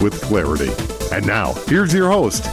with clarity. And now, here's your host,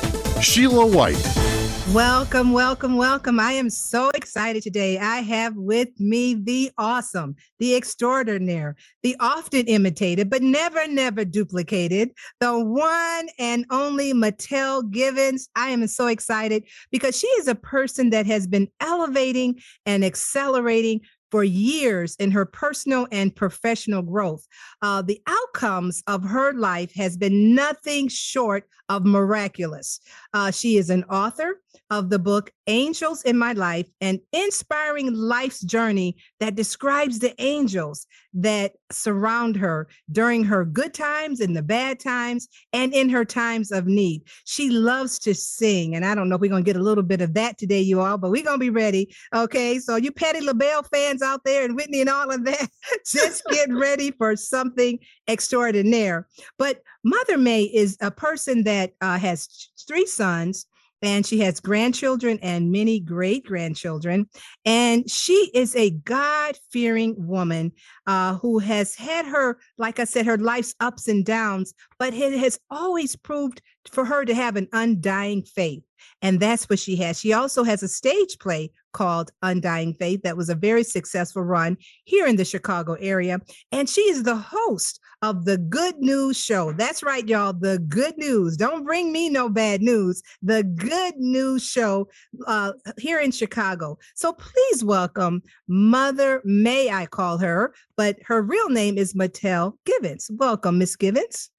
Sheila White. Welcome, welcome, welcome. I am so excited today. I have with me the awesome, the extraordinary, the often imitated, but never, never duplicated, the one and only Mattel Givens. I am so excited because she is a person that has been elevating and accelerating for years in her personal and professional growth. Uh, the outcomes of her life has been nothing short of miraculous. Uh, she is an author of the book Angels in My Life, an inspiring life's journey that describes the angels that surround her during her good times and the bad times and in her times of need. She loves to sing. And I don't know if we're going to get a little bit of that today, you all, but we're going to be ready. Okay. So, you Patti LaBelle fans out there and Whitney and all of that, just get ready for something extraordinaire. But Mother May is a person that uh, has three sons and she has grandchildren and many great grandchildren. And she is a God fearing woman uh, who has had her, like I said, her life's ups and downs, but it has always proved for her to have an undying faith. And that's what she has. She also has a stage play called Undying Faith that was a very successful run here in the Chicago area. And she is the host of the Good News Show. That's right, y'all. The Good News. Don't bring me no bad news. The Good News Show uh, here in Chicago. So please welcome Mother May, I call her, but her real name is Mattel Givens. Welcome, Miss Givens.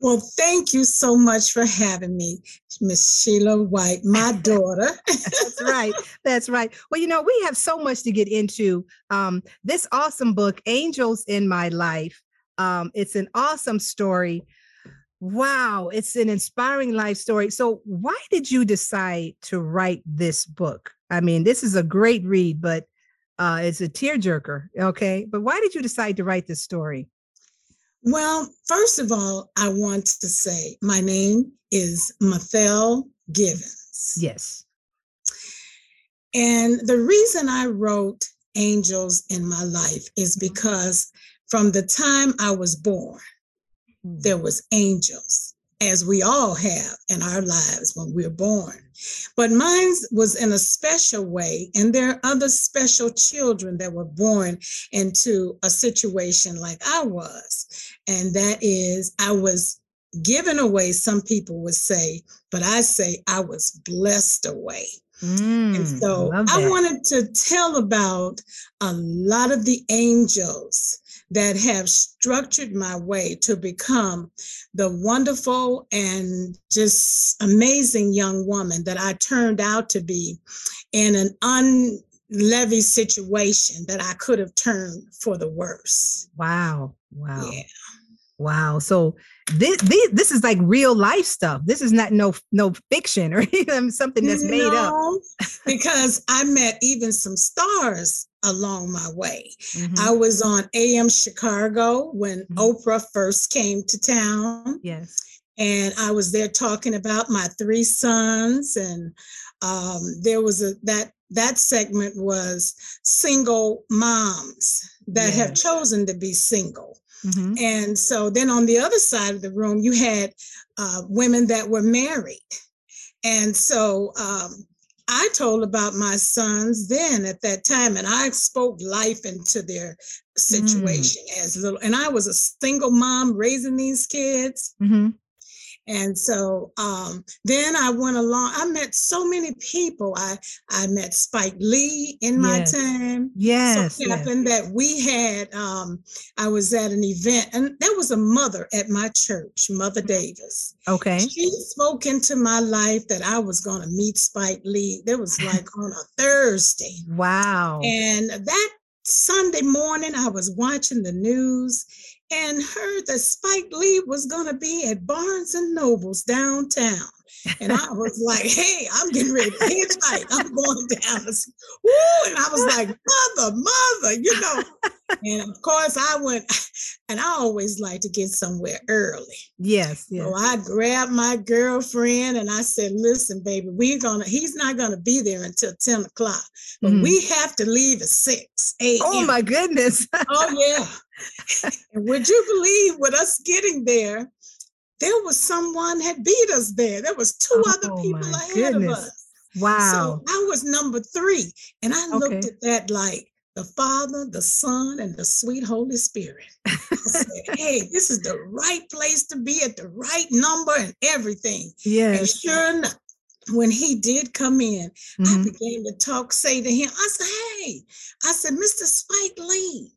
Well, thank you so much for having me, Miss Sheila White, my daughter. That's right. That's right. Well, you know, we have so much to get into. Um, this awesome book, Angels in My Life. Um, it's an awesome story. Wow, it's an inspiring life story. So, why did you decide to write this book? I mean, this is a great read, but uh, it's a tearjerker. Okay, but why did you decide to write this story? Well, first of all, I want to say my name is Mathel Givens. Yes. And the reason I wrote Angels in My Life is because from the time I was born, hmm. there was angels as we all have in our lives when we're born. But mine was in a special way, and there are other special children that were born into a situation like I was. And that is, I was given away, some people would say, but I say I was blessed away. Mm, and so I wanted to tell about a lot of the angels that have structured my way to become the wonderful and just amazing young woman that I turned out to be in an unlevy situation that I could have turned for the worse. Wow. Wow. Yeah. Wow. So this, this this is like real life stuff. This is not no no fiction or even something that's made no, up. because I met even some stars along my way. Mm-hmm. I was on AM Chicago when mm-hmm. Oprah first came to town. Yes. And I was there talking about my three sons and um, there was a that that segment was single moms that have chosen to be single Mm-hmm. And so then on the other side of the room, you had uh, women that were married. And so um, I told about my sons then at that time, and I spoke life into their situation mm. as little. And I was a single mom raising these kids. Mm-hmm. And so um, then I went along. I met so many people. I I met Spike Lee in my yes. time. Yes. So happened yes. that we had. Um, I was at an event, and there was a mother at my church, Mother Davis. Okay. She spoke into my life that I was going to meet Spike Lee. There was like on a Thursday. Wow. And that Sunday morning, I was watching the news and heard that Spike Lee was going to be at Barnes and Nobles downtown. And I was like, hey, I'm getting ready to hitchhike. I'm going down. Woo, and I was like, mother, mother, you know. And of course, I went, and I always like to get somewhere early. Yes, yes. So I grabbed my girlfriend and I said, listen, baby, we're gonna, he's not gonna be there until 10 o'clock, but mm-hmm. we have to leave at 6 a.m. Oh my goodness. oh yeah. and would you believe with us getting there, there was someone had beat us there. There was two oh, other people ahead goodness. of us. Wow. So I was number three. And I okay. looked at that like the Father, the Son, and the sweet Holy Spirit. said, hey, this is the right place to be at the right number and everything. Yeah. And sure enough, when he did come in, mm-hmm. I began to talk, say to him, I said, hey, I said, Mr. Spike Lee.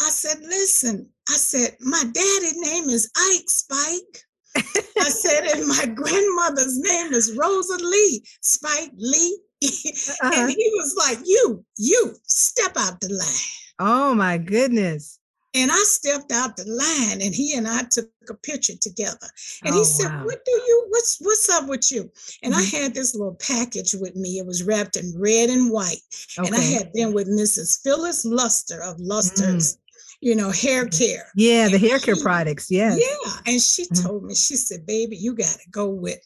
I said, listen, I said, my daddy name is Ike Spike. I said, and my grandmother's name is Rosa Lee, Spike Lee. Uh-huh. And he was like, You, you, step out the line. Oh my goodness. And I stepped out the line and he and I took a picture together. And oh, he said, wow. What do you, what's what's up with you? And mm-hmm. I had this little package with me. It was wrapped in red and white. Okay. And I had been with Mrs. Phyllis Luster of Luster's. Mm you know, hair care. Yeah, the hair care products. Yeah. Yeah. And she mm-hmm. told me, she said, baby, you got to go with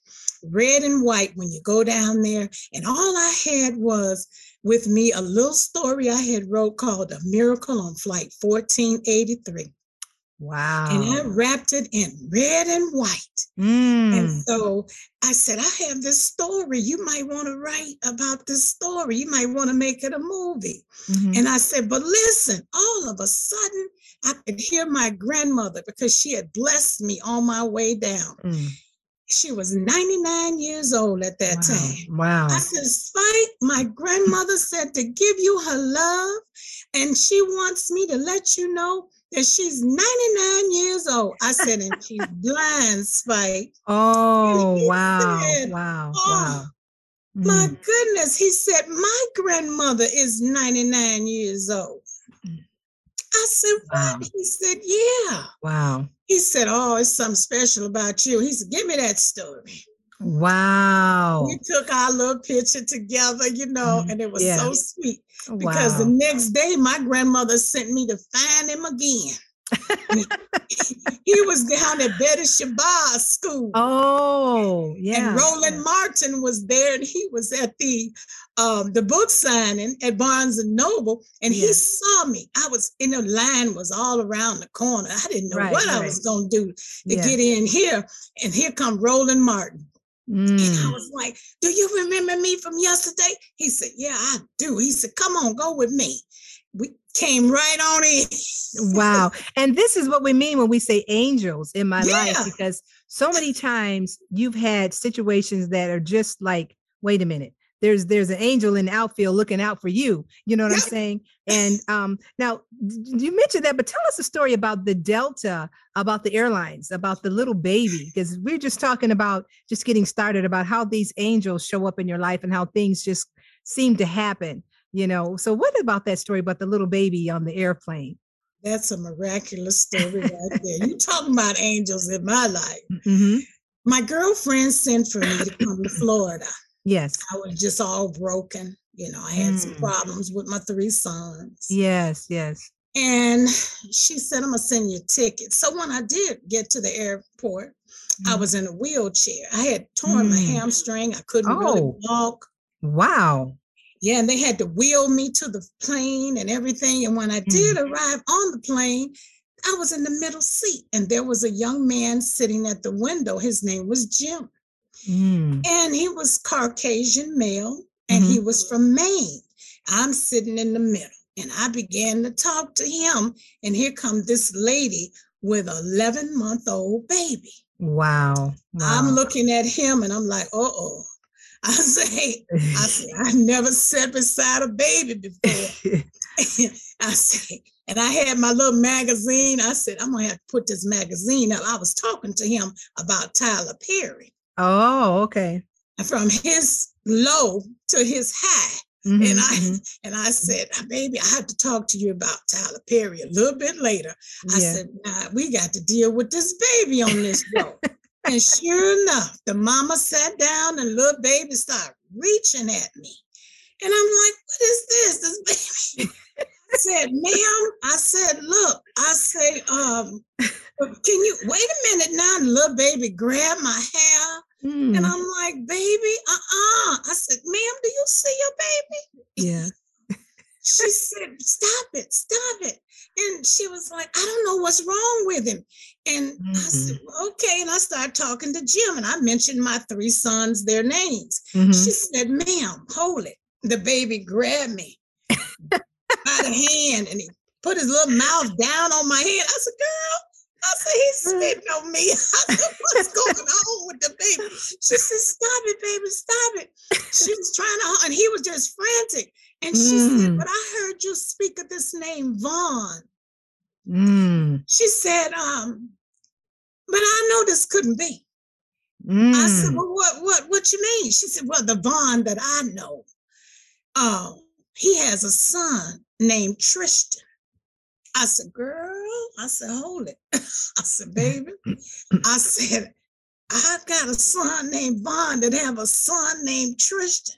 red and white when you go down there. And all I had was with me a little story I had wrote called A Miracle on Flight 1483. Wow. And I wrapped it in red and white. Mm. And so I said, I have this story. You might want to write about this story. You might want to make it a movie. Mm-hmm. And I said, but listen, all of a sudden, I could hear my grandmother because she had blessed me on my way down. Mm. She was 99 years old at that wow. time. Wow. I said, Spike, my grandmother said to give you her love, and she wants me to let you know that she's 99 years old. I said, and she's blind, Spike. Oh, wow. Said, wow. Oh, wow. My mm. goodness. He said, my grandmother is 99 years old. I said, What? Wow. He said, Yeah. Wow. He said, Oh, it's something special about you. He said, Give me that story. Wow. We took our little picture together, you know, mm, and it was yeah. so sweet because wow. the next day my grandmother sent me to find him again. he was down at Betty Shabazz school. Oh, yeah. And Roland Martin was there, and he was at the um, the book signing at Barnes and Noble, and yeah. he saw me. I was in the line was all around the corner. I didn't know right, what right. I was gonna do to yeah. get in here, and here come Roland Martin. Mm. And I mm. was like, Do you remember me from yesterday? He said, Yeah, I do. He said, Come on, go with me. Came right on in. wow. And this is what we mean when we say angels in my yeah. life, because so many times you've had situations that are just like, wait a minute, there's there's an angel in the outfield looking out for you you know what i'm saying and um now you mentioned that but tell us a story about the delta about the airlines about the little baby because we're just talking about just getting started about how these angels show up in your life and how things just seem to happen you know so what about that story about the little baby on the airplane that's a miraculous story right there you talking about angels in my life mm-hmm. my girlfriend sent for me to come to florida Yes. I was just all broken. You know, I had mm. some problems with my three sons. Yes, yes. And she said, I'm to send you a ticket. So when I did get to the airport, mm. I was in a wheelchair. I had torn mm. my hamstring. I couldn't oh. really walk. Wow. Yeah, and they had to wheel me to the plane and everything. And when I did mm. arrive on the plane, I was in the middle seat and there was a young man sitting at the window. His name was Jim. Mm. And he was Caucasian male and mm-hmm. he was from Maine. I'm sitting in the middle and I began to talk to him. And here comes this lady with an 11 month old baby. Wow. wow. I'm looking at him and I'm like, uh oh. I say, I say, I never sat beside a baby before. I say, and I had my little magazine. I said, I'm gonna have to put this magazine up. I was talking to him about Tyler Perry. Oh, okay. From his low to his high. Mm-hmm, and I mm-hmm. and I said, baby, I have to talk to you about Tyler Perry a little bit later. I yeah. said, nah, we got to deal with this baby on this show. And sure enough, the mama sat down and little baby started reaching at me. And I'm like, what is this? This baby. I said, ma'am, I said, look, I say, um, can you wait a minute now? And little baby grabbed my hair. Mm. And I'm like, baby, uh-uh. I said, ma'am, do you see your baby? Yeah. She said, stop it, stop it. And she was like, I don't know what's wrong with him. And mm-hmm. I said, okay. And I started talking to Jim and I mentioned my three sons, their names. Mm-hmm. She said, ma'am, hold it. The baby grabbed me by the hand and he put his little mouth down on my head. I said, girl, I said, he's spitting on me. I said, what's going on with the baby? She said, stop it, baby, stop it. She was trying to, and he was just frantic. And she mm. said, but I heard you speak of this name, Vaughn. Mm. She said, um, but I know this couldn't be. Mm. I said, mm. well, what, what, what you mean? She said, well, the Vaughn that I know, um, he has a son named Tristan. I said, girl, I said, hold it. I said, baby, I said, I've got a son named Vaughn that have a son named Tristan.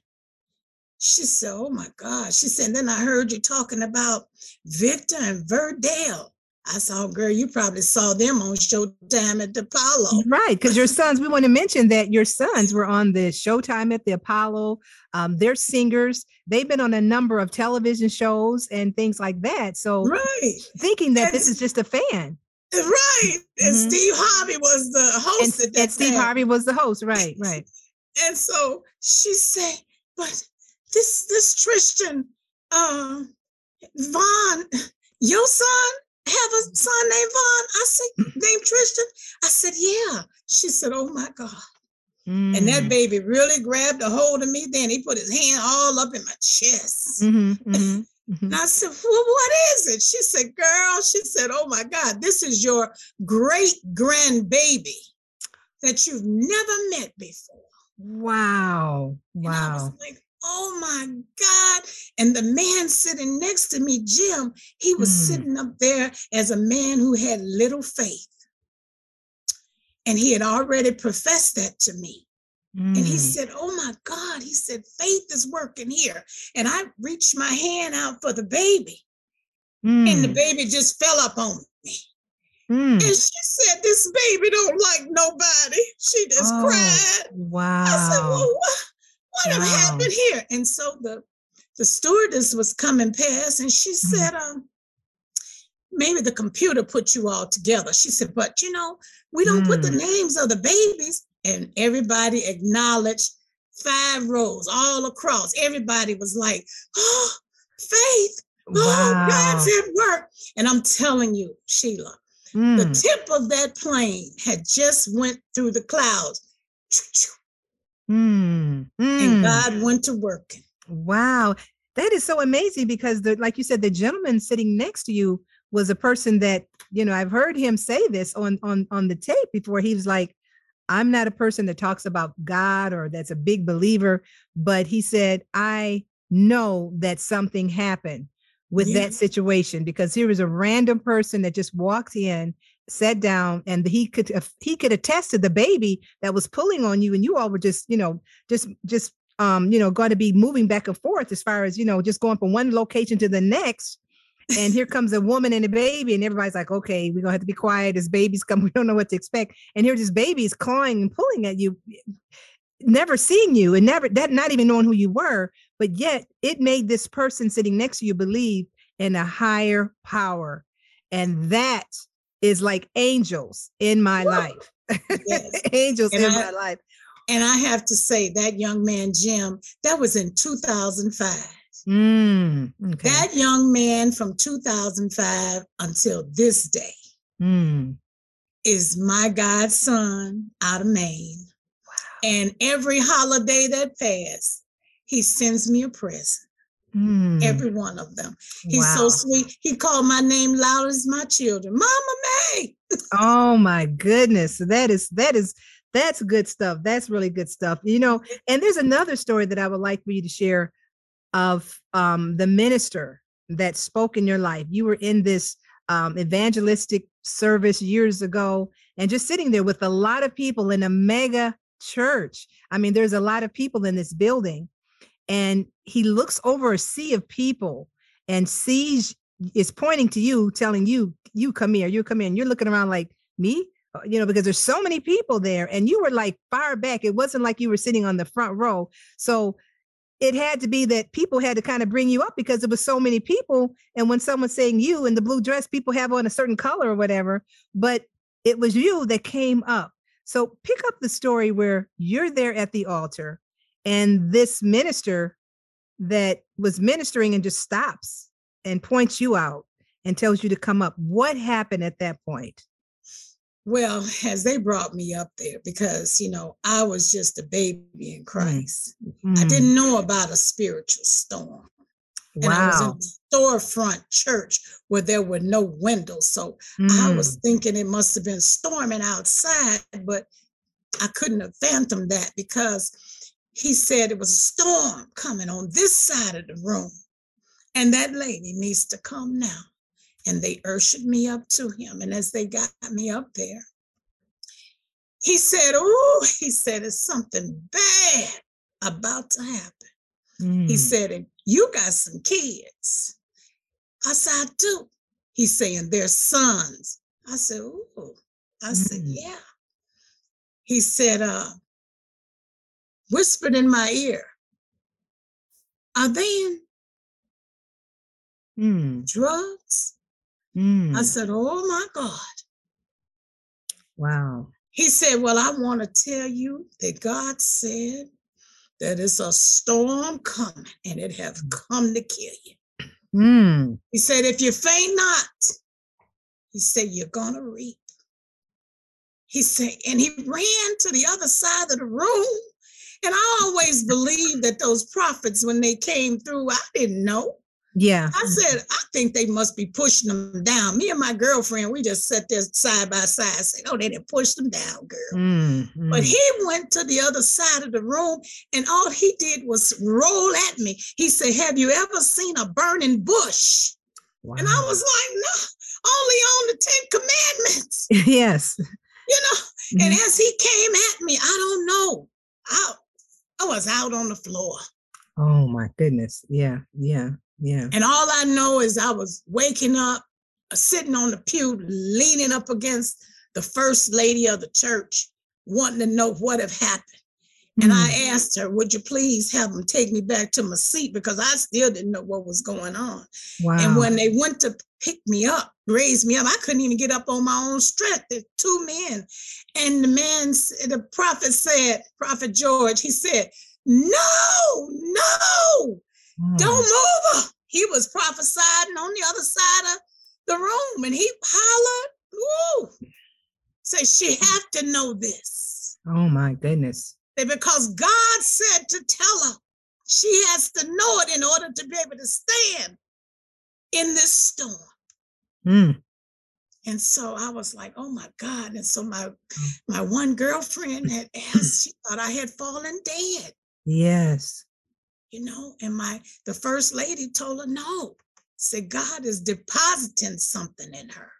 She said, oh my God. She said, then I heard you talking about Victor and Verdell. I saw, girl, you probably saw them on Showtime at the Apollo. Right, because your sons, we want to mention that your sons were on the Showtime at the Apollo. Um, they're singers. They've been on a number of television shows and things like that. So, right, thinking that and, this is just a fan. Right, and mm-hmm. Steve Harvey was the host. And, and Steve Harvey was the host. Right, right. and so she said, "But this this Tristan, uh, Vaughn, your son." Have a son named Vaughn? I said, named Tristan. I said, yeah. She said, oh my God. Mm. And that mm. baby really grabbed a hold of me. Then he put his hand all up in my chest. Mm-hmm, mm-hmm, mm-hmm. And I said, well, what is it? She said, girl, she said, oh my God, this is your great grandbaby that you've never met before. Wow. Wow. like, oh my God. And the man sitting next to me, Jim, he was mm. sitting up there as a man who had little faith. And he had already professed that to me. Mm. And he hmm. said, Oh my God, he said, faith is working here. And I reached my hand out for the baby. Mm. And the hmm. baby just fell up on me. Mm. And she said, This baby don't like nobody. She just oh, cried. Wow. I said, Well, what? What wow. happened here? And so the the stewardess was coming past and she mm-hmm. said, um, maybe the computer put you all together. She said, but you know, we don't mm. put the mm. names of the babies. And everybody acknowledged five rows all across. Everybody was like, oh, faith. Oh, wow. God's at work. And I'm telling you, Sheila, mm. the tip of that plane had just went through the clouds. Mm, mm. And God went to work. Wow. That is so amazing because the like you said, the gentleman sitting next to you was a person that, you know, I've heard him say this on on on the tape before. He was like, I'm not a person that talks about God or that's a big believer, but he said, I know that something happened with yeah. that situation because here was a random person that just walked in sat down and he could he could attest to the baby that was pulling on you and you all were just you know just just um you know going to be moving back and forth as far as you know just going from one location to the next. And here comes a woman and a baby and everybody's like okay we're gonna have to be quiet. As babies come. We don't know what to expect. And here this baby is clawing and pulling at you never seeing you and never that not even knowing who you were but yet it made this person sitting next to you believe in a higher power. And that is like angels in my Woo! life. Yes. angels and in I, my life. And I have to say, that young man, Jim, that was in 2005. Mm, okay. That young man from 2005 until this day mm. is my godson out of Maine. Wow. And every holiday that passed, he sends me a present. Mm. Every one of them. He's wow. so sweet. He called my name loud as my children. Mama May. oh my goodness. That is that is that's good stuff. That's really good stuff. You know, and there's another story that I would like for you to share of um, the minister that spoke in your life. You were in this um, evangelistic service years ago and just sitting there with a lot of people in a mega church. I mean, there's a lot of people in this building. And he looks over a sea of people and sees, is pointing to you, telling you, you come here, you come in. You're looking around like, me? Uh, you know, because there's so many people there and you were like far back. It wasn't like you were sitting on the front row. So it had to be that people had to kind of bring you up because there was so many people. And when someone's saying you in the blue dress, people have on a certain color or whatever, but it was you that came up. So pick up the story where you're there at the altar and this minister that was ministering and just stops and points you out and tells you to come up. What happened at that point? Well, as they brought me up there, because, you know, I was just a baby in mm. Christ. Mm. I didn't know about a spiritual storm. Wow. And I was in a storefront church where there were no windows. So mm. I was mm. thinking it must have been storming outside, but I couldn't have fathomed that because he said it was a storm coming on this side of the room. And that lady needs to come now and they ushered me up to him. And as they got me up there, he said, Oh, he said, it's something bad about to happen. Mm. He said, and you got some kids. I said, I do. He's saying they're sons. I said, Oh, I mm. said, yeah. He said, uh, whispered in my ear, Are they in mm. drugs? Mm. I said, Oh my God. Wow. He said, Well, I want to tell you that God said that it's a storm coming and it has mm. come to kill you. Mm. He said, If you faint not, he said, You're going to reap. He said, and he ran to the other side of the room. And I always believed that those prophets, when they came through, I didn't know. Yeah. I said, I think they must be pushing them down. Me and my girlfriend, we just sat there side by side, saying, Oh, they didn't push them down, girl. Mm-hmm. But he went to the other side of the room and all he did was roll at me. He said, Have you ever seen a burning bush? Wow. And I was like, No, only on the Ten Commandments. yes. You know, mm-hmm. and as he came at me, I don't know. I, I was out on the floor. Oh my goodness. Yeah. Yeah. Yeah. And all I know is I was waking up, uh, sitting on the pew, leaning up against the first lady of the church, wanting to know what had happened. And I mm. asked her, would you please have them take me back to my seat because I still didn't know what was going on. Wow. And when they went to pick me up, raise me up, I couldn't even get up on my own strength. There's two men. And the man, the prophet said, Prophet George, he said, no, no, Mm. Don't move her. He was prophesying on the other side of the room and he hollered, Ooh. Say, she have to know this. Oh my goodness. Because God said to tell her she has to know it in order to be able to stand in this storm. Mm. And so I was like, oh my God. And so my mm. my one girlfriend had asked, she thought I had fallen dead. Yes you know, and my the first lady told her no. Said God is depositing something in her.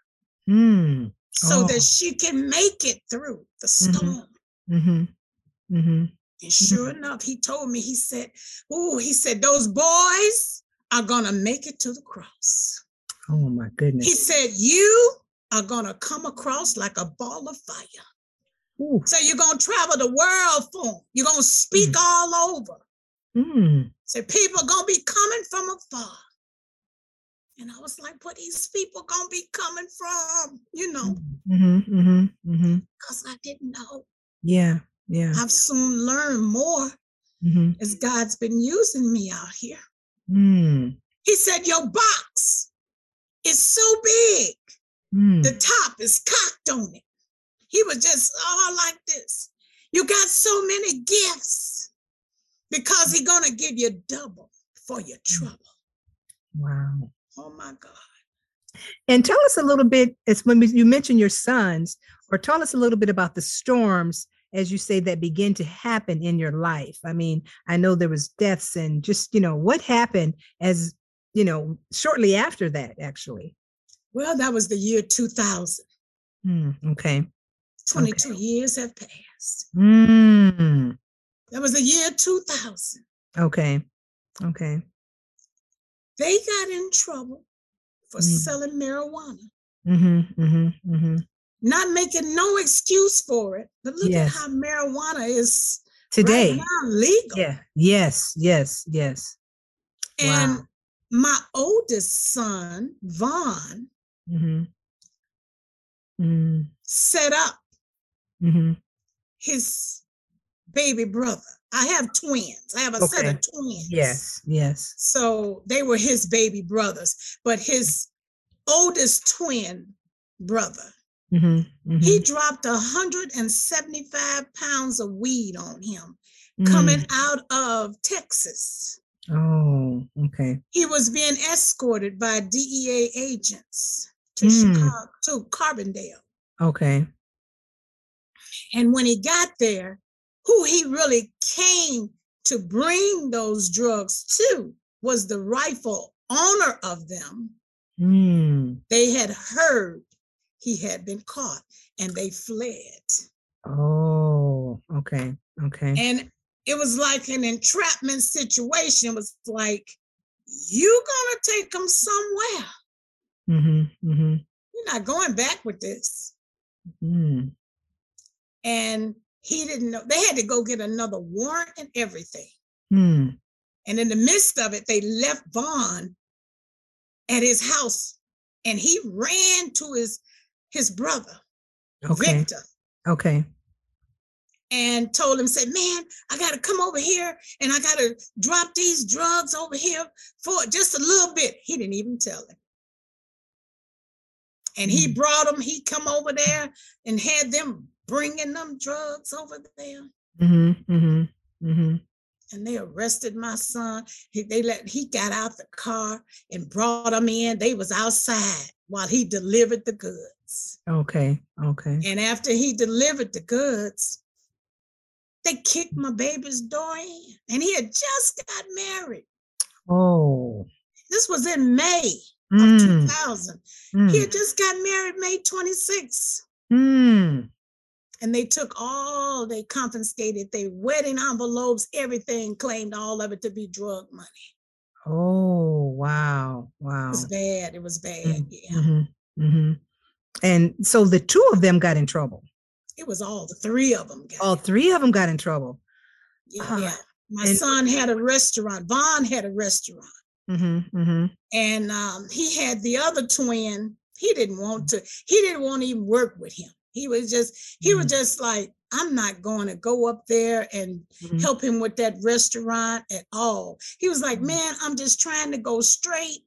Mm. So oh. that she can make it through the mm-hmm. storm. Mm-hmm. Mm-hmm. And sure mm-hmm. enough, he told me, he said, Oh, he said, those boys are gonna make it to the cross. Oh my goodness. He said, You are gonna come across like a ball of fire. Ooh. So you're gonna travel the world for them. You're gonna speak mm. all over. Mm. Say people gonna be coming from afar. And I was like, what these people gonna be coming from? You know. Mm-hmm, mm-hmm, mm-hmm. Cause I didn't know. Yeah, yeah. I've soon learned more mm-hmm. as God's been using me out here. Mm. He said, Your box is so big. Mm. The top is cocked on it. He was just all like this. You got so many gifts because he's going to give you double for your mm. trouble. Wow. Oh my God. And tell us a little bit, it's when you mentioned your sons, or tell us a little bit about the storms as you say, that begin to happen in your life? I mean, I know there was deaths and just, you know, what happened as, you know, shortly after that, actually? Well, that was the year 2000. Hmm, okay. 22 okay. years have passed. Mm. That was the year 2000. Okay. Okay. They got in trouble for mm. selling marijuana. Mm-hmm, mm-hmm, mm-hmm. Not making no excuse for it, but look yes. at how marijuana is today right legal. Yeah. Yes. Yes. Yes. And wow. My oldest son, Vaughn, mm-hmm. mm. set up mm-hmm. his baby brother. I have twins. I have a okay. set of twins. Yes, yes. So they were his baby brothers, but his oldest twin brother, mm-hmm, mm-hmm. he dropped 175 pounds of weed on him mm. coming out of Texas. Oh, okay. He was being escorted by DEA agents to mm. Chicago, to Carbondale. Okay. And when he got there, who he really came to bring those drugs to was the rightful owner of them. Mm. They had heard he had been caught and they fled. Oh, okay. Okay. And it was like an entrapment situation. It was like, you gonna take them somewhere. Mm-hmm, mm-hmm. You're not going back with this. Mm. And he didn't know. They had to go get another warrant and everything. Hmm. And in the midst of it, they left Vaughn at his house and he ran to his his brother, okay. Victor. Okay. And told him, said, Man, I gotta come over here and I gotta drop these drugs over here for just a little bit. He didn't even tell him. And he hmm. brought them, he come over there and had them bringing them drugs over there. Mm-hmm, mm-hmm, mm-hmm. And they arrested my son. He, they let he got out the car and brought him in. They was outside while he delivered the goods. Okay, okay. And after he delivered the goods, they kicked my baby's door in, and he had just got married. Oh, this was in May mm. of 2000. Mm. He had just got married May 26. Mm and they took all, they confiscated their wedding envelopes, everything, claimed all of it to be drug money. Oh, wow. Wow. It was bad. It was bad. Mm-hmm. Yeah. Mm-hmm. mm-hmm. And so the two of them got in trouble. It was all the three of them. all three of them got in trouble. Yeah. Uh, yeah. My and, son had a restaurant. Vaughn had a restaurant. Mm-hmm, mm-hmm. And um, he had the other twin. He didn't want to, he didn't want to even work with him. He was just, he mm-hmm. was just like, I'm not going to go up there and mm-hmm. help him with that restaurant at all. He was like, mm-hmm. man, I'm just trying to go straight.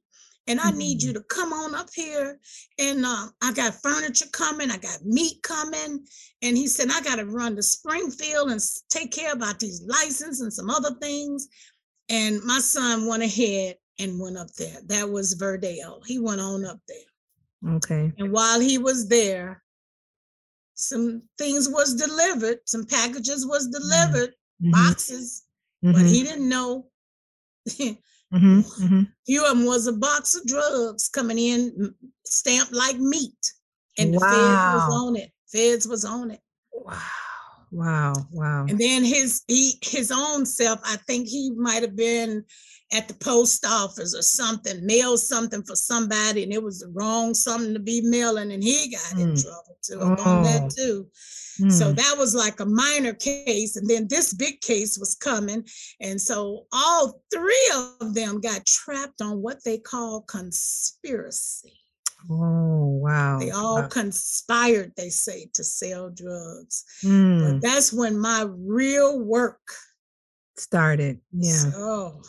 And I need you mm-hmm. to come on up here. And uh, I got furniture coming. I got meat coming. And he said, I got to run to Springfield and take care about these license and some other things. And my son went ahead and went up there. That was Verdale. He went on up there. Okay. And while he was there, some things was delivered, some packages was mm-hmm. delivered, mm-hmm. boxes, mm-hmm. but he didn't know. mm-hmm. mm-hmm. Few of them was a box of drugs coming in stamped like meat, and wow. the feds was on it. Feds was on it. Wow. Wow, wow. And then his he his own self, I think he might have been at the post office or something, mailed something for somebody, and it was the wrong something to be mailing, and he got mm. in trouble too oh. on that too. Mm. So that was like a minor case, and then this big case was coming, and so all three of them got trapped on what they call conspiracy. Oh, wow. They all wow. conspired, they say, to sell drugs. Mm. But that's when my real work started. Yeah. So,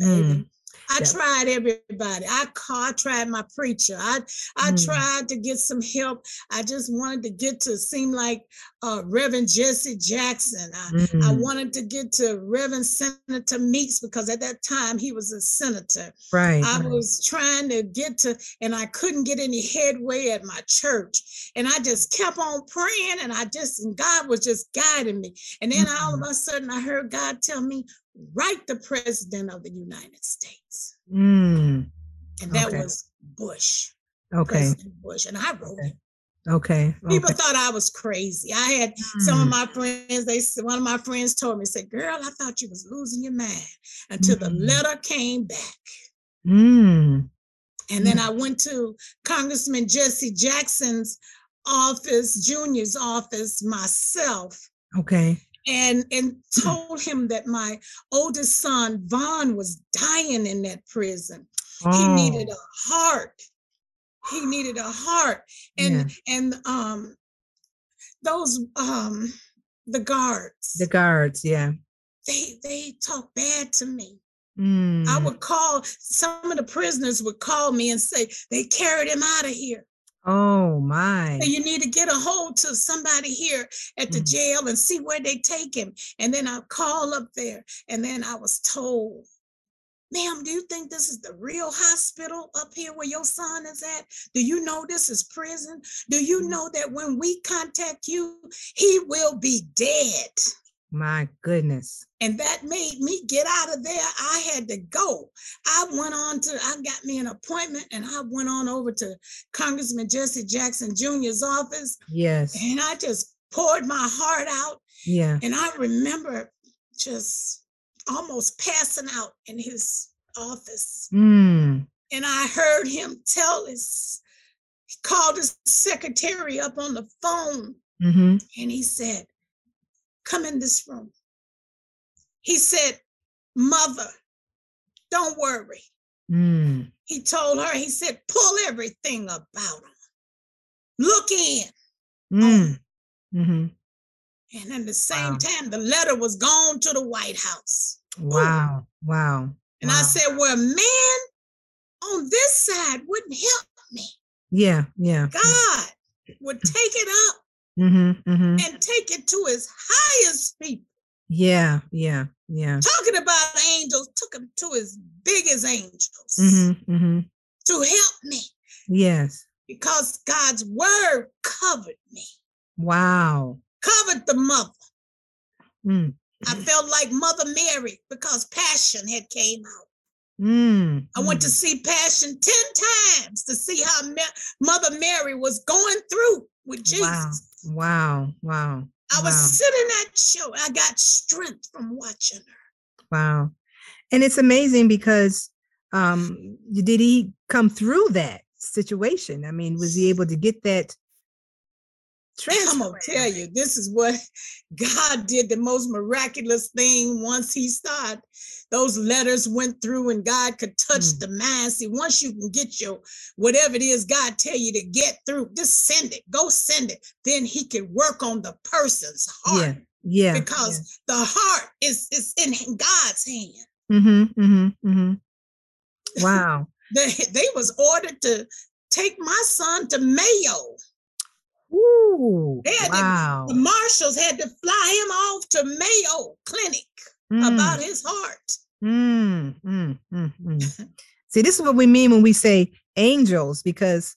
mm. I tried everybody. I called, tried my preacher. I I mm. tried to get some help. I just wanted to get to seem like uh, Reverend Jesse Jackson. I, mm. I wanted to get to Reverend Senator Meeks because at that time he was a senator. Right. I right. was trying to get to, and I couldn't get any headway at my church. And I just kept on praying, and I just, and God was just guiding me. And then mm. all of mm-hmm. a sudden, I heard God tell me, write the president of the United States. Mm. And that okay. was Bush. Okay. President Bush. And I wrote okay. it. Okay. People okay. thought I was crazy. I had mm. some of hmm. my friends, they one of my friends told me, said, girl, I thought you was losing your mind until mm. the letter came back. Mm. And then I went to Congressman Jesse Jackson's office, Junior's office myself. Okay. And and told him that my oldest son, Vaughn, was dying in that prison. Oh. He needed a heart he needed a heart and yeah. and um those um the guards the guards yeah they they talk bad to me mm. i would call some of the prisoners would call me and say they carried him out of here oh my so you need to get a hold to somebody here at the mm. jail and see where they take him and then i call up there and then i was told Ma'am, do you think this is the real hospital up here where your son is at? Do you know this is prison? Do you mm. know that when we contact you, he will be dead? My goodness. And that made me get out of there. I had to go. I went on to, I got me an appointment and I went on over to Congressman Jesse Jackson Jr.'s office. Yes. And I just poured my heart out. Yeah. And I remember just almost passing out in his office. Mm. And I heard him tell his, he called his secretary up on the phone mm-hmm. and he said, Come in this room. He said, Mother, don't worry. Mm. He told her, he said, pull everything about him. Look in. Mm. Mm-hmm. And at the same wow. time, the letter was gone to the White House. Wow. Ooh. Wow. And wow. I said, Well, man on this side wouldn't help me. Yeah. Yeah. God would take it up mm-hmm, mm-hmm. and take it to his highest people. Yeah. Yeah. Yeah. Talking about angels, took him to his biggest angels mm-hmm, mm-hmm. to help me. Yes. Because God's word covered me. Wow covered the mother. Mm. I felt like Mother Mary because Passion had came out. Mm. I went to see Passion 10 times to see how Mother Mary was going through with Jesus. Wow. Wow. I was wow. sitting at show. I got strength from watching her. Wow. And it's amazing because um did he come through that situation? I mean, was he able to get that I'm gonna tell you, this is what God did the most miraculous thing once He started. Those letters went through, and God could touch mm. the mind. See, once you can get your whatever it is God tell you to get through, just send it. Go send it. Then He can work on the person's heart. Yeah, yeah. Because yeah. the heart is is in God's hand. Mm-hmm. Mm-hmm. Mm-hmm. Wow. they, they was ordered to take my son to Mayo Ooh, wow. To, the marshals had to fly him off to Mayo Clinic mm. about his heart. Mm, mm, mm, mm. See, this is what we mean when we say angels, because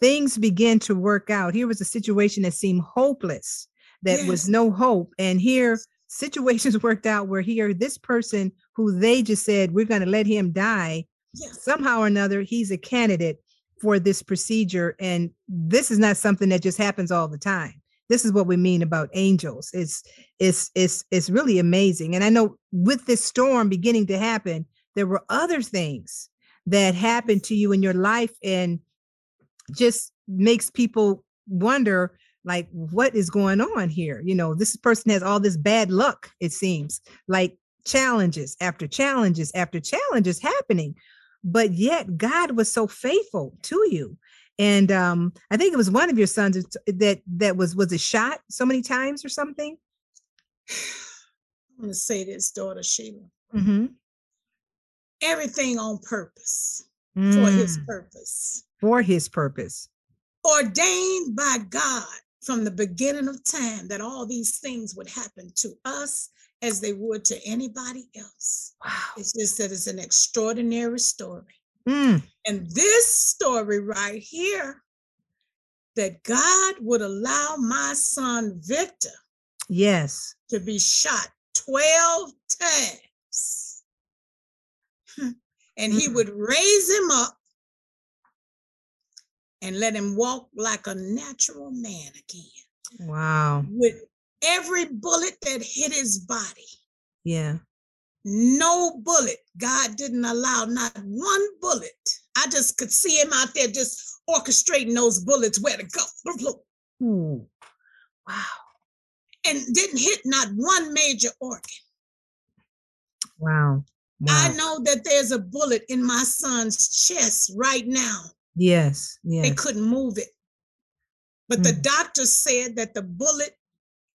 things begin to work out. Here was a situation that seemed hopeless, that yes. was no hope. And here, situations worked out where here, this person who they just said, we're going to let him die, yes. somehow or another, he's a candidate for this procedure. And this is not something that just happens all the time. This is what we mean about angels. It's it's it's it's really amazing. And I know with this storm beginning to happen, there were other things that happened to you in your life and just makes people wonder like what is going on here you know this person has all this bad luck it seems like challenges after challenges after challenges happening but yet God was so faithful to you. And um, I think it was one of your sons that that was was a shot so many times or something. I'm gonna say this, daughter Sheila. Mm-hmm. everything on purpose mm. for his mm. purpose. For his purpose. Ordained by God from the beginning of time that all these things would happen to us as they would to anybody else. Wow. It's just that it's an extraordinary story. Mm. And this story right here, that God would allow my son Victor yes to be shot 12 times and he would raise him up and let him walk like a natural man again. Wow. With every bullet that hit his body. Yeah. No bullet. God didn't allow not one bullet. I just could see him out there just orchestrating those bullets where to go. Ooh. Wow. And didn't hit not one major organ. Wow. wow. I know that there's a bullet in my son's chest right now. Yes. Yes. They couldn't move it. But mm. the doctor said that the bullet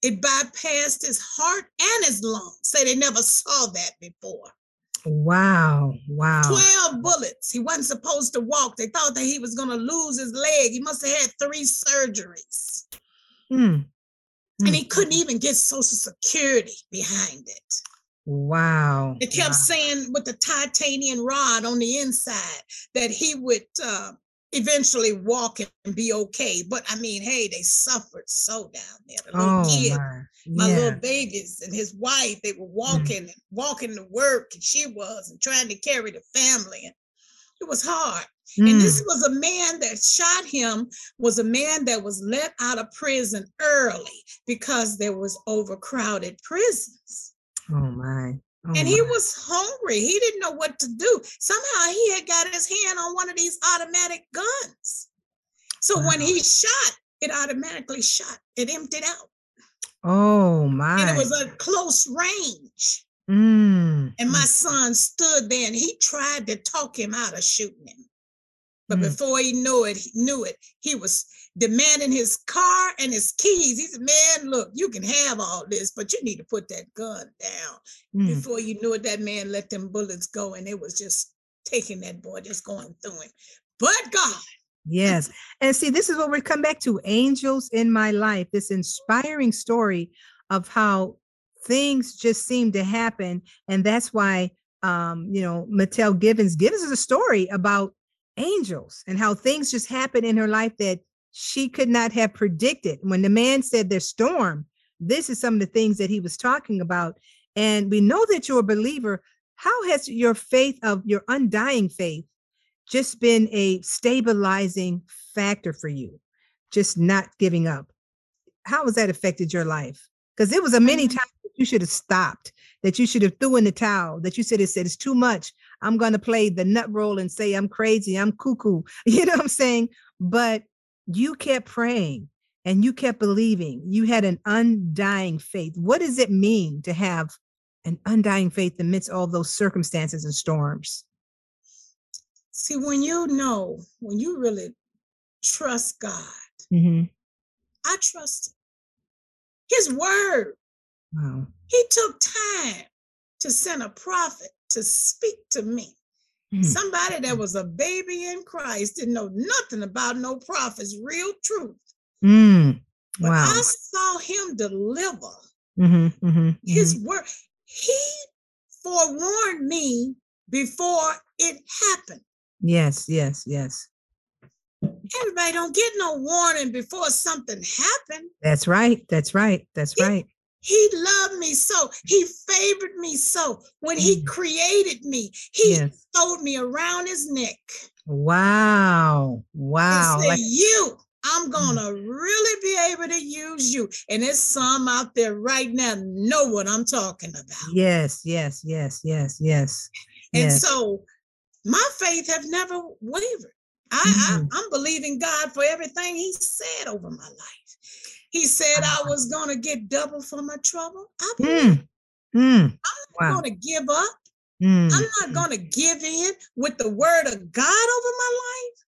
it bypassed his heart and his lungs. Say they never saw that before. Wow. Wow. 12 bullets. He wasn't supposed to walk. They thought that he was going to lose his leg. He must have had three surgeries. Mm. And he couldn't even get Social Security behind it. Wow. It kept wow. saying with the titanium rod on the inside that he would uh, eventually walk and be okay. But I mean, hey, they suffered so down there. The little oh, kid, my, my yeah. little babies and his wife, they were mm. walking mm. walking to work, and she was and trying to carry the family. And it was hard. Mm. And this mm. was a man that shot him, was a man that was let out of prison early because there was overcrowded prisons. Oh my. Oh and he was hungry. He didn't know what to do. Somehow he had got his hand on one of these automatic guns. So wow. when he shot, it automatically shot. It emptied out. Oh my. And it was a close range. Mm. And my son stood there and he tried to talk him out of shooting him. But mm. before he knew it, he knew it, he was demanding his car and his keys. He said, Man, look, you can have all this, but you need to put that gun down. Mm. Before you knew it, that man let them bullets go, and it was just taking that boy, just going through him. But God. Yes. And see, this is what we come back to angels in my life, this inspiring story of how things just seem to happen. And that's why, um, you know, Mathel Givens gives us a story about angels and how things just happen in her life that she could not have predicted. When the man said there's storm, this is some of the things that he was talking about. And we know that you're a believer. How has your faith of your undying faith just been a stabilizing factor for you? Just not giving up. How has that affected your life? Because it was a many mm-hmm. times that you should have stopped, that you should have threw in the towel, that you said it said it's too much. I'm going to play the nut roll and say I'm crazy, I'm cuckoo. You know what I'm saying? But you kept praying and you kept believing. You had an undying faith. What does it mean to have an undying faith amidst all those circumstances and storms? See, when you know, when you really trust God, mm-hmm. I trust His word. Wow. He took time to send a prophet to speak to me. Mm. Somebody that was a baby in Christ didn't know nothing about no prophets, real truth. Mm. Wow. But I saw him deliver mm-hmm, mm-hmm, his mm-hmm. word. He forewarned me before it happened. Yes, yes, yes. Everybody don't get no warning before something happened. That's right. That's right. That's he, right. He loved me so. He favored me so. When he mm. created me, he yes. throwed me around his neck. Wow. Wow. Said, like, you, I'm mm. gonna really be able to use you. And there's some out there right now know what I'm talking about. Yes, yes, yes, yes, yes. And yes. so my faith have never wavered. I, mm-hmm. I, I'm believing God for everything He said over my life. He said I was going to get double for my trouble. I mm. Mm. I'm not wow. going to give up. Mm. I'm not going to give in with the word of God over my life.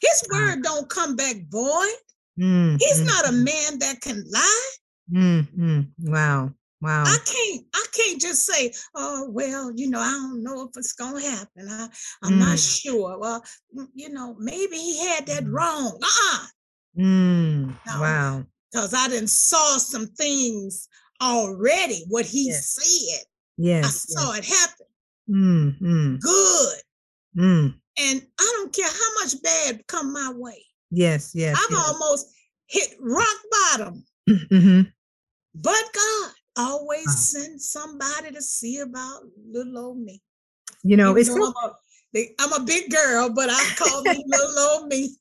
His word don't come back void. Mm. He's not a man that can lie. Mm-hmm. Wow. Wow. I can't I can't just say, oh well, you know, I don't know if it's gonna happen. I, I'm mm. not sure. Well, you know, maybe he had that mm. wrong. Uh-uh. Mm. No, wow. Because I didn't saw some things already, what he yes. said. Yes. I saw yes. it happen. Mm, Good. Mm. And I don't care how much bad come my way. Yes, yes. I've yes. almost hit rock bottom. Mm-hmm. But God always send somebody to see about little old me. You know, Even it's so- I'm, a, I'm a big girl, but I call me little old me.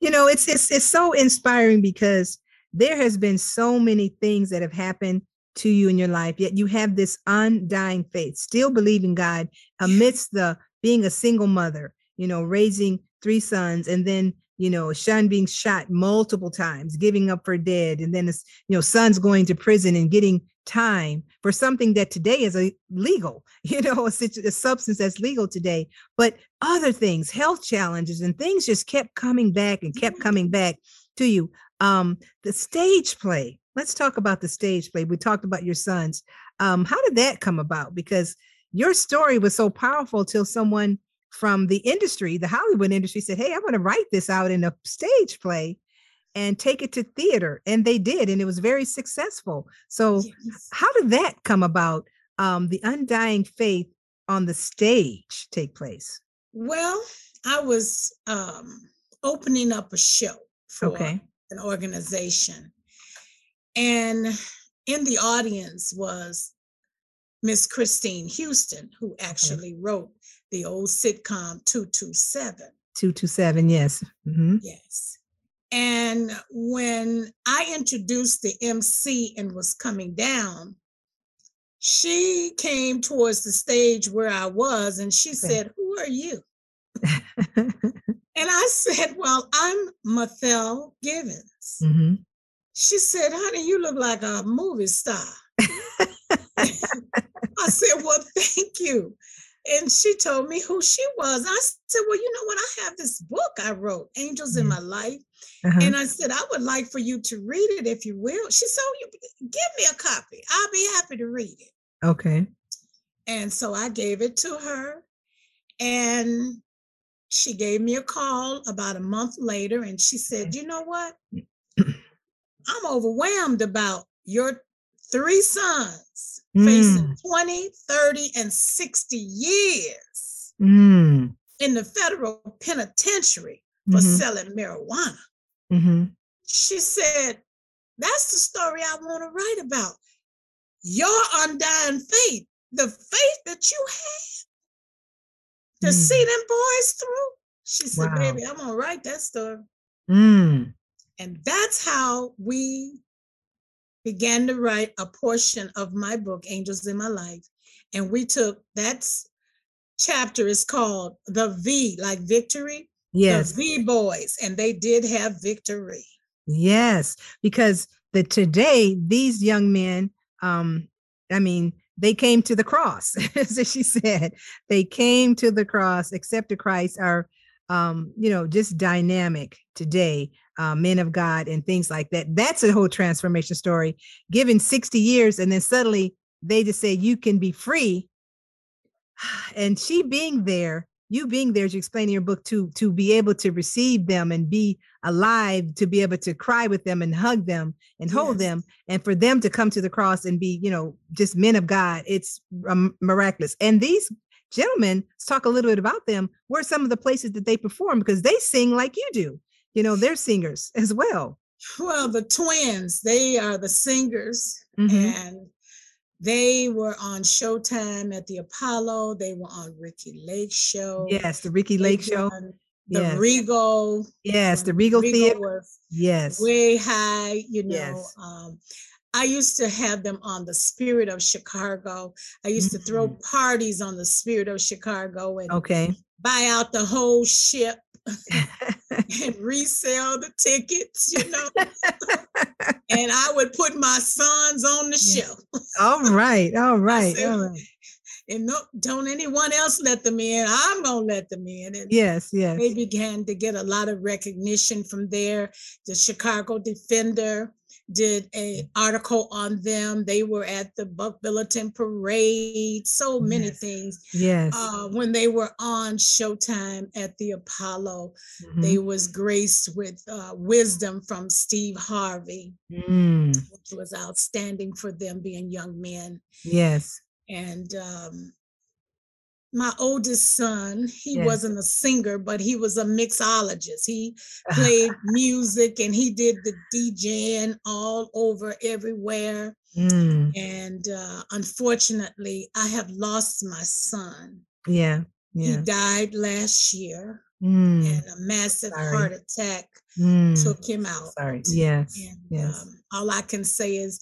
you know, it's it's it's so inspiring because there has been so many things that have happened to you in your life, yet you have this undying faith, still believing God amidst the being a single mother, you know, raising three sons, and then you know, son being shot multiple times, giving up for dead, and then it's, you know, sons going to prison and getting time for something that today is a legal you know, a, a substance that's legal today. But other things, health challenges and things just kept coming back and kept coming back to you. Um, the stage play. Let's talk about the stage play. We talked about your sons. Um, how did that come about? Because your story was so powerful till someone from the industry, the Hollywood industry, said, Hey, I want to write this out in a stage play and take it to theater. And they did, and it was very successful. So, yes. how did that come about? Um, the undying faith on the stage take place? Well, I was um, opening up a show for okay. An organization. And in the audience was Miss Christine Houston, who actually wrote the old sitcom 227. 227, yes. Mm-hmm. Yes. And when I introduced the MC and was coming down, she came towards the stage where I was and she said, Who are you? and I said, Well, I'm Mathel Givens. Mm-hmm. She said, Honey, you look like a movie star. I said, Well, thank you and she told me who she was. I said, Well, you know what? I have this book I wrote, Angels in mm. My Life. Uh-huh. And I said, I would like for you to read it if you will. She said, oh, Give me a copy. I'll be happy to read it. Okay. And so I gave it to her. And she gave me a call about a month later. And she said, You know what? I'm overwhelmed about your three sons mm. facing 20, 30, and 60 years mm. in the federal penitentiary for mm-hmm. selling marijuana. Mm-hmm. She said, That's the story I want to write about. Your undying faith, the faith that you had to mm. see them boys through. She said, wow. Baby, I'm to write that story. Mm. And that's how we began to write a portion of my book, Angels in My Life. And we took that chapter is called The V, like victory. Yes. The V boys. And they did have victory. Yes. Because the today, these young men, um, I mean, they came to the cross, as she said. They came to the cross, accepted Christ, are um, you know, just dynamic today uh, men of God and things like that. That's a whole transformation story. Given 60 years, and then suddenly they just say, You can be free. And she being there, you being there, as you explain in your book, to, to be able to receive them and be alive, to be able to cry with them and hug them and hold yes. them, and for them to come to the cross and be, you know, just men of God, it's um, miraculous. And these gentlemen, let's talk a little bit about them. Where some of the places that they perform because they sing like you do you know, they're singers as well. Well, the twins, they are the singers, mm-hmm. and they were on Showtime at the Apollo. They were on Ricki Lake Show. Yes, the Ricki Lake Show. The yes. Regal. Yes, the Regal, Regal Theater. yes. Way high, you know. Yes. Um, I used to have them on the Spirit of Chicago. I used mm-hmm. to throw mm. parties on the Spirit of Chicago and okay. buy out the whole ship and resell the tickets, you know. and I would put my sons on the show. all right, all right, said, all right. And no, don't anyone else let them in. I'm gonna let them in. And yes, yes. They began to get a lot of recognition from there. The Chicago Defender did a article on them. They were at the Bud Billiken Parade, so many Yes. things. Yes. Uh, when they were on Showtime at the Apollo, Mhm. they was graced with uh, wisdom from Steve Harvey, Mm, which was outstanding for them being young men. yes. And um, my oldest son, he Yes. wasn't a singer, but he was a mixologist. He played music and he did the DJing all over everywhere. Mm, And uh, unfortunately, I have lost my son. yeah. He died last year, Mm, and a massive Sorry. heart attack mm. took him out. Sorry. Yes. And Yes. um, all I can say is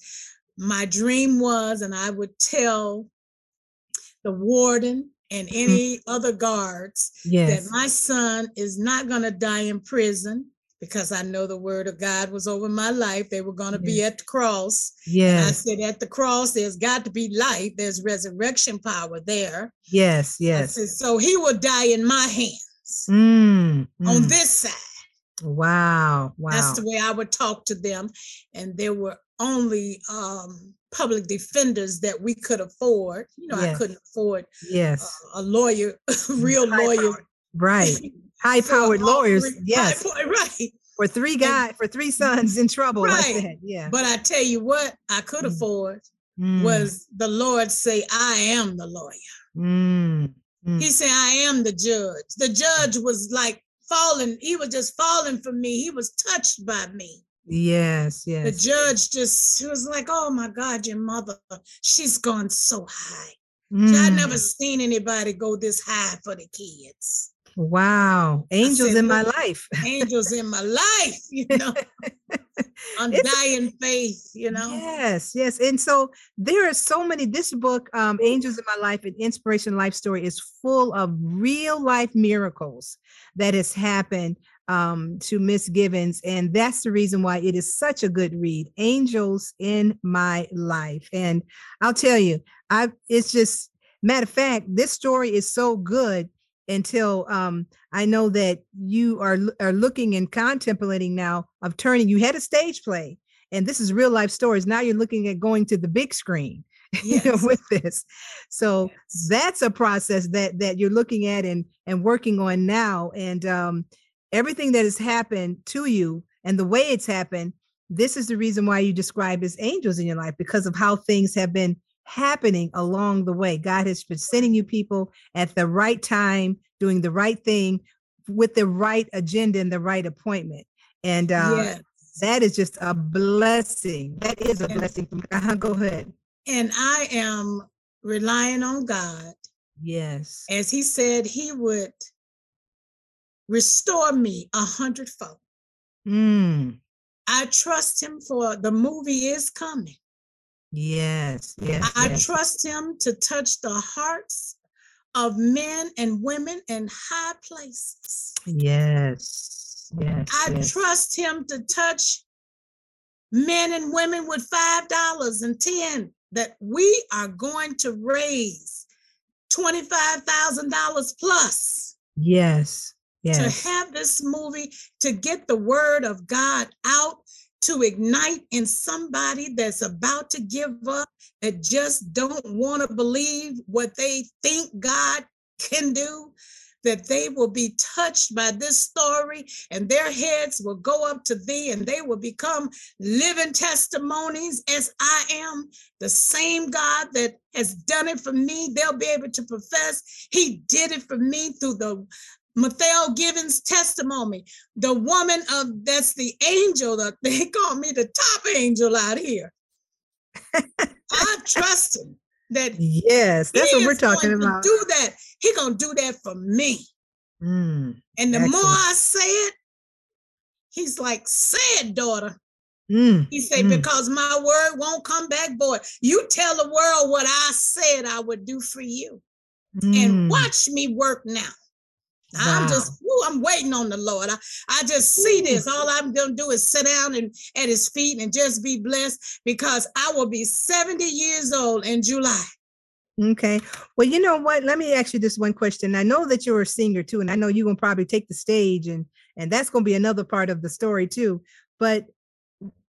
my dream was, and I would tell the warden and Mhm. any other guards Yes. that my son is not going to die in prison because I know the word of God was over my life. They were going to be at the cross. And I said, at the cross, there's got to be life. There's resurrection power there. Yes. Yes. said, so he will die in my hands Mm, on mm. this side. Wow. Wow. That's the way I would talk to them. And there were only um, public defenders that we could afford. You know, I couldn't afford yes. uh, a lawyer, real High lawyer. Right. High powered lawyers. three- Yes. right. For three guys, for three sons in trouble like Right. that. Yeah. But I tell you what, I could Mm. afford Mm, was the Lord say, I am the lawyer. mm, mm. He said, I am the judge. The judge was like falling, he was just falling for me. He was touched by me. Yes. Yes. The judge just was like, Oh my God, your mother, she's gone so high. I Mm. never seen anybody go this high for the kids. Wow. Angels said, in my life. Angels in my life, you know, undying faith, you know. Yes, yes. And so there are so many, this book, um, Angels in My Life, an inspiration life story is full of real life miracles that has happened um, to Miss Givens. And that's the reason why it is such a good read, Angels in My Life. And I'll tell you, I it's just matter of fact, this story is so good until um, I know that you are are looking and contemplating now of turning. You had a stage play, and this is real life stories. Now you're looking at going to the big screen you know, with this. So Yes. that's a process that that you're looking at and and working on now. And um, everything that has happened to you and the way it's happened, this is the reason why you describe as angels in your life because of how things have been happening along the way. God has been sending you people at the right time, doing the right thing with the right agenda and the right appointment. And uh, yeah. that is just a blessing. That is a And- blessing from God. Go ahead. And I am relying on God. Yes. As he said, he would restore me a hundredfold. Mm. I trust him for the movie is coming. Yes. Yes. I yes. trust him to touch the hearts of men and women in high places. Yes. Yes. I yes. trust him to touch men and women with five dollars and ten that we are going to raise twenty-five thousand dollars plus Yes. Yes. to have this movie to get the word of God out to ignite in somebody that's about to give up that just don't want to believe what they think God can do that they will be touched by this story and their heads will go up to thee and they will become living testimonies as I am the same God that has done it for me they'll be able to profess he did it for me through the Mathel Givens testimony, the woman of that's the angel that they call me the top angel out here. I trust him that yes. That's what we're talking about. Do that. He gonna do that for me. Mm. And the more I say it, he's like, "Say it, daughter." Mm. He said, Mm. "Because my word won't come back boy. You tell the world what I said I would do for you, Mm. and watch me work now." I'm just, ooh, I'm waiting on the Lord. I, I just see this. All I'm going to do is sit down and at his feet and just be blessed because I will be 70 years old in July. Okay. Well, you know what? Let me ask you this one question. I know that you're a singer too, and I know you're gonna probably take the stage, and and that's gonna be another part of the story too. But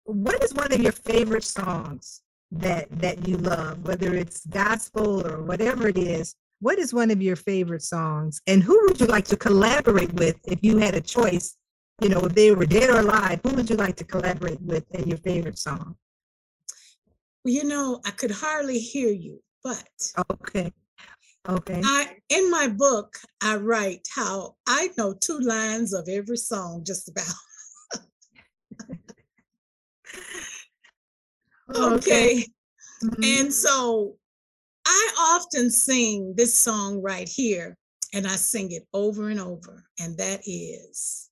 what is one of your favorite songs that that you love, whether it's gospel or whatever it is? What is one of your favorite songs, and who would you like to collaborate with if you had a choice? You know, if they were dead or alive, who would you like to collaborate with in your favorite song? Well, you know, I could hardly hear you, but okay. Okay. I in my book I write how I know two lines of every song just about. okay. okay. Mm-hmm. And so I often sing this song right here and I sing it over and over and that is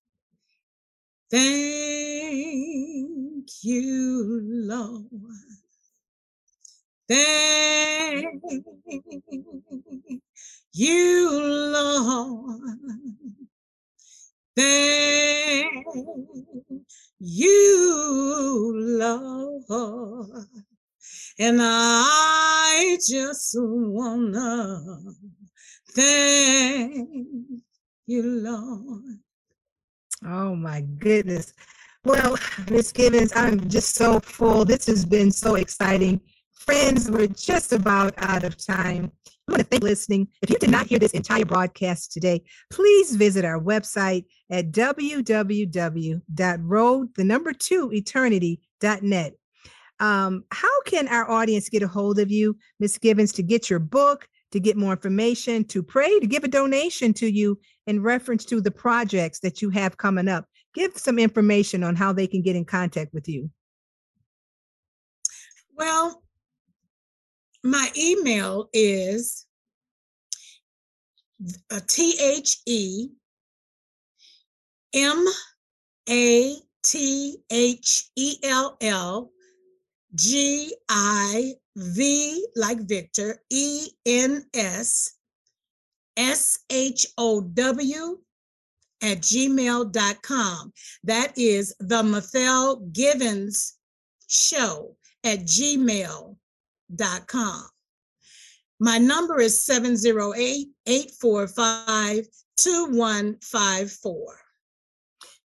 Thank you Lord Thank you, Lord. Thank you, Lord. And I just wanna thank you, Lord. Oh my goodness. Well, Miss Givens, I'm just so full. This has been so exciting. Friends, we're just about out of time. I want to thank you for listening. If you did not hear this entire broadcast today, please visit our website at www.road, the number two, eternity.net. Um, how can our audience get a hold of you, Miss Givens, to get your book, to get more information, to pray, to give a donation to you in reference to the projects that you have coming up? Give some information on how they can get in contact with you. Well, my email is T H E M A T H E L L G I V like Victor E N S S H O W at gmail.com. That is the Mathel Givens show at gmail com. My number is 708 845 2154.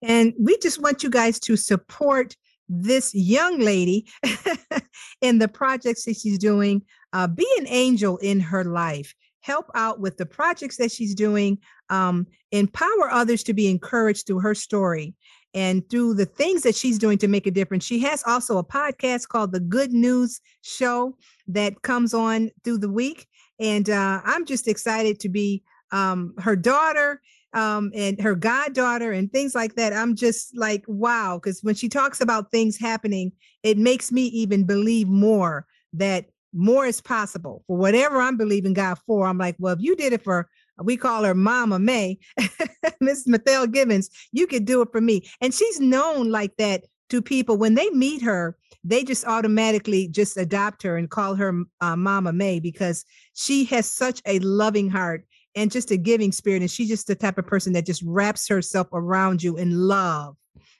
And we just want you guys to support this young lady in the projects that she's doing. Uh, be an angel in her life. Help out with the projects that she's doing. Um, empower others to be encouraged through her story and through the things that she's doing to make a difference. She has also a podcast called The Good News Show that comes on through the week. And uh, I'm just excited to be um, her daughter um, and her goddaughter and things like that. I'm just like, wow. Because when she talks about things happening, it makes me even believe more that more is possible for whatever I'm believing God for. I'm like, well, if you did it for we call her Mama May, Miss Mathel Givens, you could do it for me. And she's known like that to people. When they meet her, they just automatically just adopt her and call her uh, Mama May because she has such a loving heart and just a giving spirit. And she's just the type of person that just wraps herself around you in love.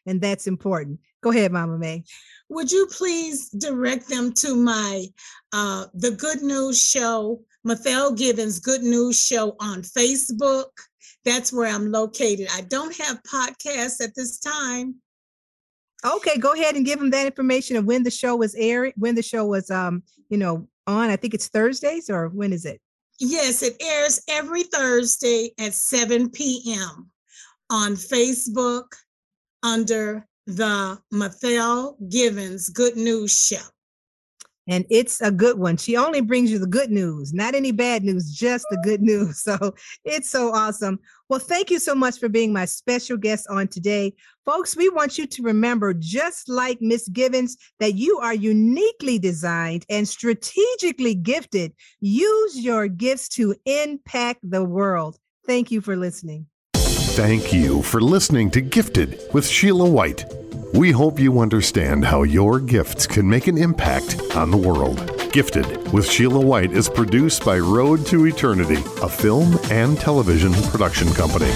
And that's important. Go ahead, Mama May. Would you please direct them to my uh, The Good News Show Mathel Givens Good News Show on Facebook. That's where I'm located. I don't have podcasts at this time. Okay, go ahead and give them that information of when the show was airing, when the show was um, you know, on. I think it's Thursdays or when is it? Yes, it airs every Thursday at 7 p.m. on Facebook under the Mathel Givens Good News Show and it's a good one. She only brings you the good news, not any bad news, just the good news. So it's so awesome. Well, thank you so much for being my special guest on today. Folks, we want you to remember, just like Miss Givens, that you are uniquely designed and strategically gifted. Use your gifts to impact the world. Thank you for listening. Thank you for listening to Gifted with Sheila White. We hope you understand how your gifts can make an impact on the world. Gifted with Sheila White is produced by Road to Eternity, a film and television production company.